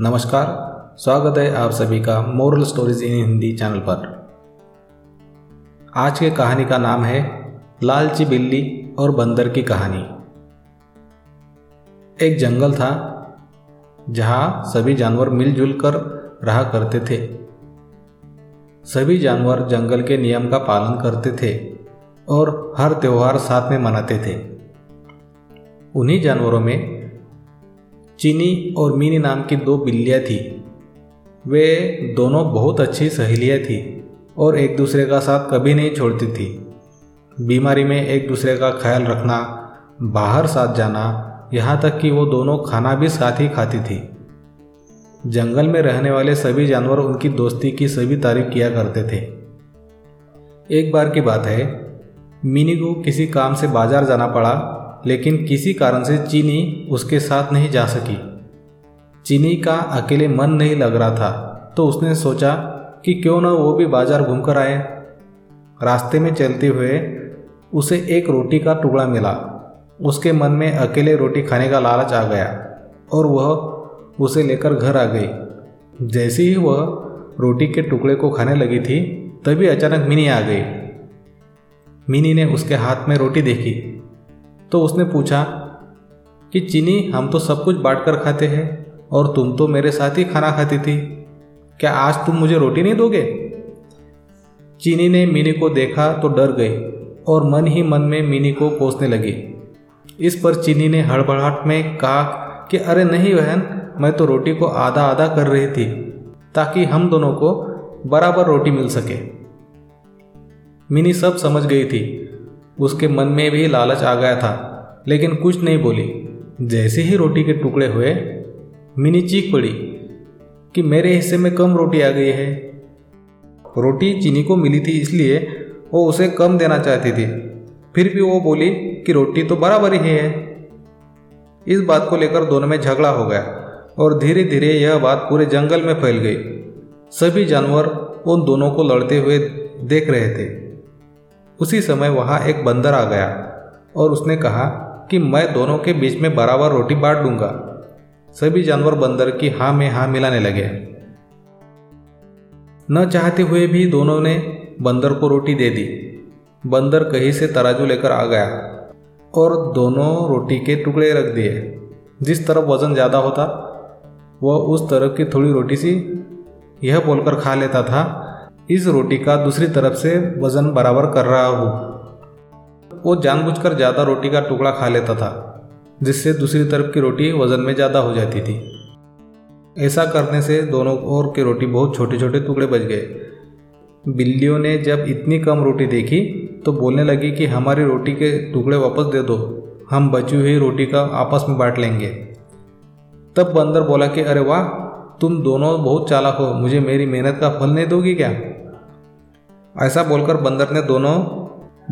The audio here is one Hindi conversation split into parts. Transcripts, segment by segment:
नमस्कार, स्वागत है आप सभी का moral stories in Hindi channel पर। आज के कहानी का नाम है लालची बिल्ली और बंदर की कहानी। एक जंगल था, जहाँ सभी जानवर मिलजुल कर रहा करते थे। सभी जानवर जंगल के नियम का पालन करते थे और हर त्योहार साथ में मनाते थे। उन्हीं जानवरों में चीनी और मीनी नाम की दो बिल्लियाँ थी। वे दोनों बहुत अच्छी सहेलियाँ थी और एक दूसरे का साथ कभी नहीं छोड़ती थी। बीमारी में एक दूसरे का ख्याल रखना, बाहर साथ जाना, यहाँ तक कि वो दोनों खाना भी साथ ही खाती थी। जंगल में रहने वाले सभी जानवर उनकी दोस्ती की सभी तारीफ़ किया करते थे। एक बार की बात है, मिनी को किसी काम से बाज़ार जाना पड़ा लेकिन किसी कारण से चीनी उसके साथ नहीं जा सकी। चीनी का अकेले मन नहीं लग रहा था तो उसने सोचा कि क्यों ना वो भी बाज़ार घूमकर आए। रास्ते में चलते हुए उसे एक रोटी का टुकड़ा मिला। उसके मन में अकेले रोटी खाने का लालच आ गया और वह उसे लेकर घर आ गई। जैसे ही वह रोटी के टुकड़े को खाने लगी थी, तभी अचानक मिनी आ गई। मिनी ने उसके हाथ में रोटी देखी। तो उसने पूछा कि, चीनी, हम तो सब कुछ बांट कर खाते हैं और तुम तो मेरे साथ ही खाना खाती थी। क्या आज तुम मुझे रोटी नहीं दोगे? चीनी ने मिनी को देखा तो डर गई और मन ही मन में मिनी को कोसने लगी। इस पर चीनी ने हड़बड़ाहट में कहा कि, अरे नहीं बहन, मैं तो रोटी को आधा आधा कर रही थी ताकि हम दोनों को बराबर रोटी मिल सके। मिनी सब समझ गई थी उसके मन में भी लालच आ गया था, लेकिन कुछ नहीं बोली। जैसे ही रोटी के टुकड़े हुए, मिनी चीख पड़ी कि मेरे हिस्से में कम रोटी आ गई है। रोटी चीनी को मिली थी इसलिए वो उसे कम देना चाहती थी। फिर भी वो बोली कि रोटी तो बराबर ही है। इस बात को लेकर दोनों में झगड़ा हो गया और धीरे धीरे यह बात पूरे जंगल में फैल गई। सभी जानवर उन दोनों को लड़ते हुए देख रहे थे। उसी समय वहाँ एक बंदर आ गया और उसने कहा कि मैं दोनों के बीच में बराबर रोटी बांट दूँगा। सभी जानवर बंदर की हाँ में हाँ मिलाने लगे। न चाहते हुए भी दोनों ने बंदर को रोटी दे दी। बंदर कहीं से तराजू लेकर आ गया और दोनों रोटी के टुकड़े रख दिए। जिस तरफ़ वज़न ज़्यादा होता, वह उस तरफ़ की थोड़ी रोटी सी, यह बोलकर खा लेता था। इस रोटी का दूसरी तरफ़ से वज़न बराबर कर रहा हूँ। वो जानबूझकर ज़्यादा रोटी का टुकड़ा खा लेता था, जिससे दूसरी तरफ़ की रोटी वज़न में ज़्यादा हो जाती थी। ऐसा करने से दोनों ओर की रोटी बहुत छोटे छोटे टुकड़े बच गए। बिल्लियों ने जब इतनी कम रोटी देखी तो बोलने लगी कि हमारी रोटी के टुकड़े वापस दे दो, हम बची हुई रोटी का आपस में बांट लेंगे। तब बंदर बोला कि, अरे वाह, तुम दोनों बहुत चालाक हो, मुझे मेरी मेहनत का फल नहीं दोगी क्या? ऐसा बोलकर बंदर ने दोनों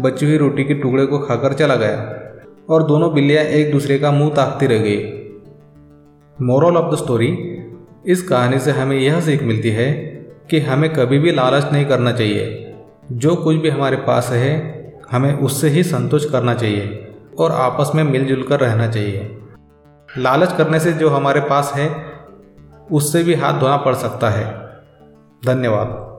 बची हुई रोटी के टुकड़े को खाकर चला गया और दोनों बिल्लियाँ एक दूसरे का मुँह ताकती रह गई। मोरल ऑफ़ द स्टोरी इस कहानी से हमें यह सीख मिलती है कि हमें कभी भी लालच नहीं करना चाहिए। जो कुछ भी हमारे पास है, हमें उससे ही संतोष करना चाहिए और आपस में मिलजुल कर रहना चाहिए। लालच करने से जो हमारे पास है, उससे भी हाथ धोना पड़ सकता है। धन्यवाद।